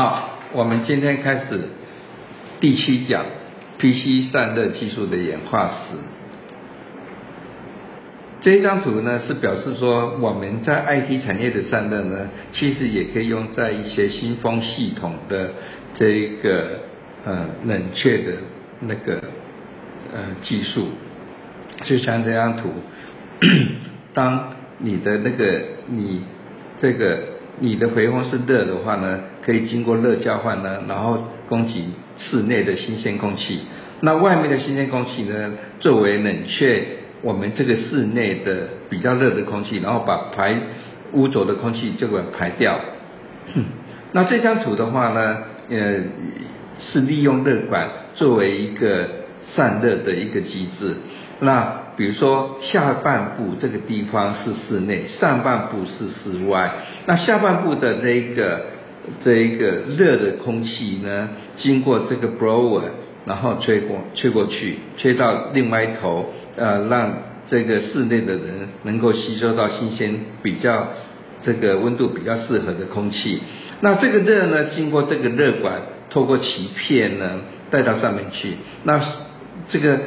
好，我们今天开始第七讲 PC 散热技术的演化史。这张图呢是表示说我们在 IT 产业的散热呢，其实也可以用在一些新风系统的这个呃冷却的那个呃技术。就像这张图，当你的那个你这个。你的回风是热的话呢，可以经过热交换呢，然后供给室内的新鲜空气。那外面的新鲜空气呢，作为冷却我们这个室内的比较热的空气，然后把排污浊的空气就给排掉。那这张图的话呢，呃，是利用热管作为一个散热的一个机制。那比如说下半部这个地方是室内，上半部是室外。那下半部的这个这一个热的空气呢，经过这个 blower，然后吹过吹过去，吹到另外一头，呃，让这个室内的人能够吸收到新鲜、比较这个温度比较适合的空气。那这个热呢，经过这个热管，透过鳍片呢，带到上面去。那这个。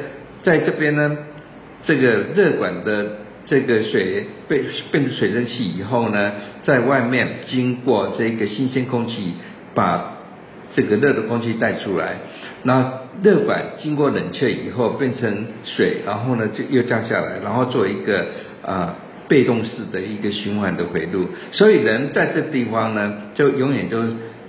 在这边呢，这个热管的这个水被变成水蒸气以后呢，在外面经过这个新鲜空气，把这个热的空气带出来。那热管经过冷却以后变成水，然后呢就又降下来，然后做一个啊被动式的一个循环的回路。所以人在这地方呢，就永远都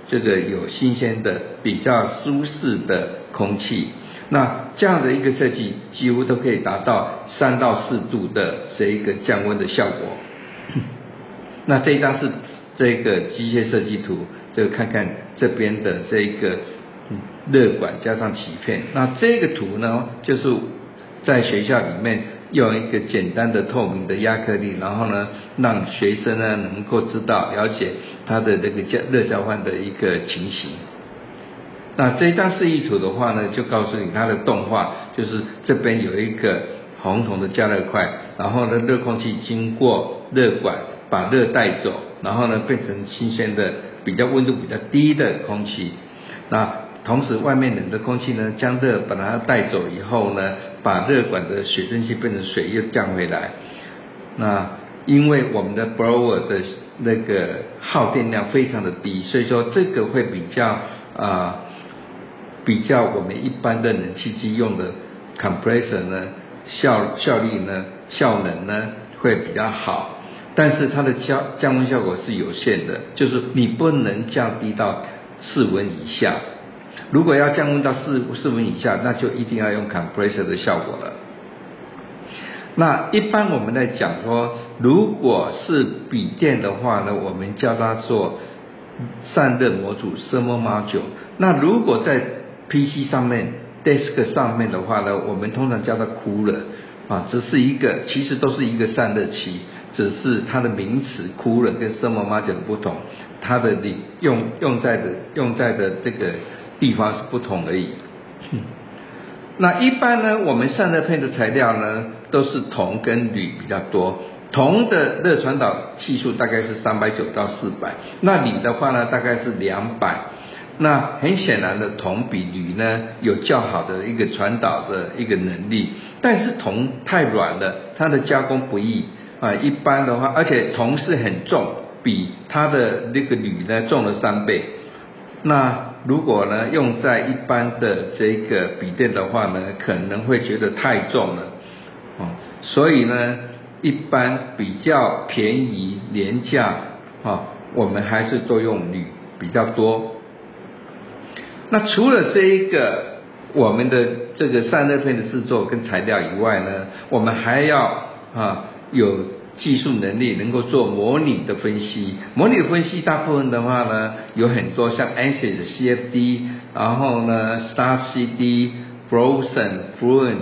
这个有新鲜的、比较舒适的空气。那这样的一个设计，几乎都可以达到三到四度的这一个降温的效果。那这一张是这个机械设计图，就看看这边的这个热管加上鳍片。那这个图呢，就是在学校里面用一个简单的透明的亚克力，然后呢，让学生呢能够知道了解它的那个交热交换的一个情形。那这张示意图的话呢，就告诉你它的动画，就是这边有一个红铜的加热块，然后呢热空气经过热管把热带走，然后呢变成新鲜的比较温度比较低的空气。那同时外面冷的空气呢将热把它带走以后呢，把热管的水蒸气变成水又降回来。那因为我们的 blower 的那个耗电量非常的低，所以说这个会比较啊。比较我们一般的冷气机用的 compressor 呢，效效率呢，效能呢会比较好，但是它的降降温效果是有限的，就是你不能降低到室温以下。如果要降温到室室温以下，那就一定要用 compressor 的效果了。那一般我们在讲说，如果是笔电的话呢，我们叫它做散热模组 thermal module。那如果在 PC 上面，desk 上面的话呢，我们通常叫它 cooler 啊，只是一个，其实都是一个散热器，只是它的名词 cooler 跟 thermal module 的不同，它的里用用在的用在的这个地方是不同而已。那一般呢，我们散热片的材料呢，都是铜跟铝比较多，铜的热传导系数大概是三百九到四百，那铝的话呢，大概是两百。那很显然的，铜比铝呢有较好的一个传导的一个能力，但是铜太软了，它的加工不易啊。一般的话，而且铜是很重，比它的那个铝呢重了三倍。那如果呢用在一般的这个笔电的话呢，可能会觉得太重了哦。所以呢，一般比较便宜廉价啊，我们还是多用铝比较多。那除了这一个我们的这个散热片的制作跟材料以外呢，我们还要啊有技术能力，能够做模拟的分析。模拟的分析大部分的话呢，有很多像 ANSYS、CFD，然后呢 Star CD、Frozen、Fluent、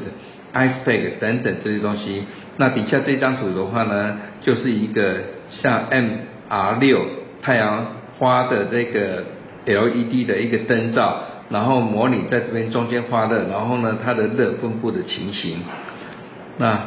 Icepack 等等这些东西。那底下这张图的话呢，就是一个像 MR 六太阳花的这个。LED 的一个灯罩，然后模拟在这边中间发热，然后呢它的热分布的情形。那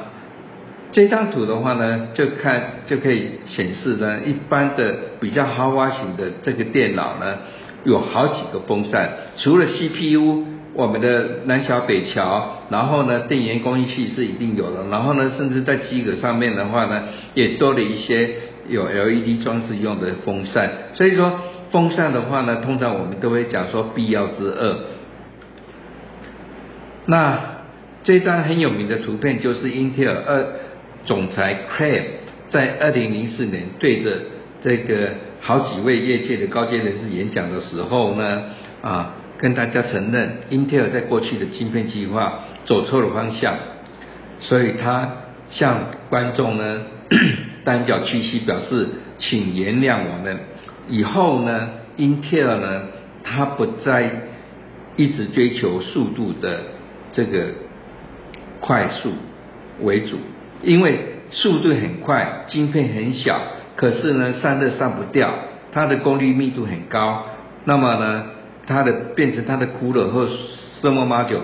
这张图的话呢，就看就可以显示呢，一般的比较豪华型的这个电脑呢，有好几个风扇，除了 CPU，我们的南桥北桥，然后呢电源供应器是一定有的，然后呢甚至在机壳上面的话呢，也多了一些有 LED 装饰用的风扇，所以说风扇的话呢，通常我们都会讲说必要之二。那这张很有名的图片就是英特尔二总裁 Craig 在二零零四年对着这个好几位业界的高阶人士演讲的时候呢，啊，跟大家承认英特尔在过去的晶片计划走错了方向，所以他向观众呢 单脚屈膝表示，请原谅我们，以后呢，英特尔呢，他不再一直追求速度的这个快速为主，因为速度很快，晶片很小。可是呢，散热散不掉，它的功率密度很高，那么呢，它的变成它的骷髅或 thermal module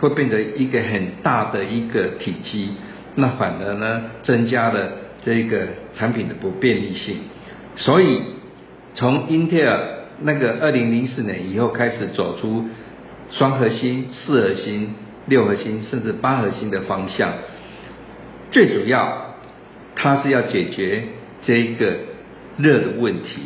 会变得一个很大的一个体积，那反而呢，增加了这个产品的不便利性。所以从英特尔那个二零零四年以后开始走出双核心、四核心、六核心，甚至八核心的方向，最主要它是要解决。这个热的问题。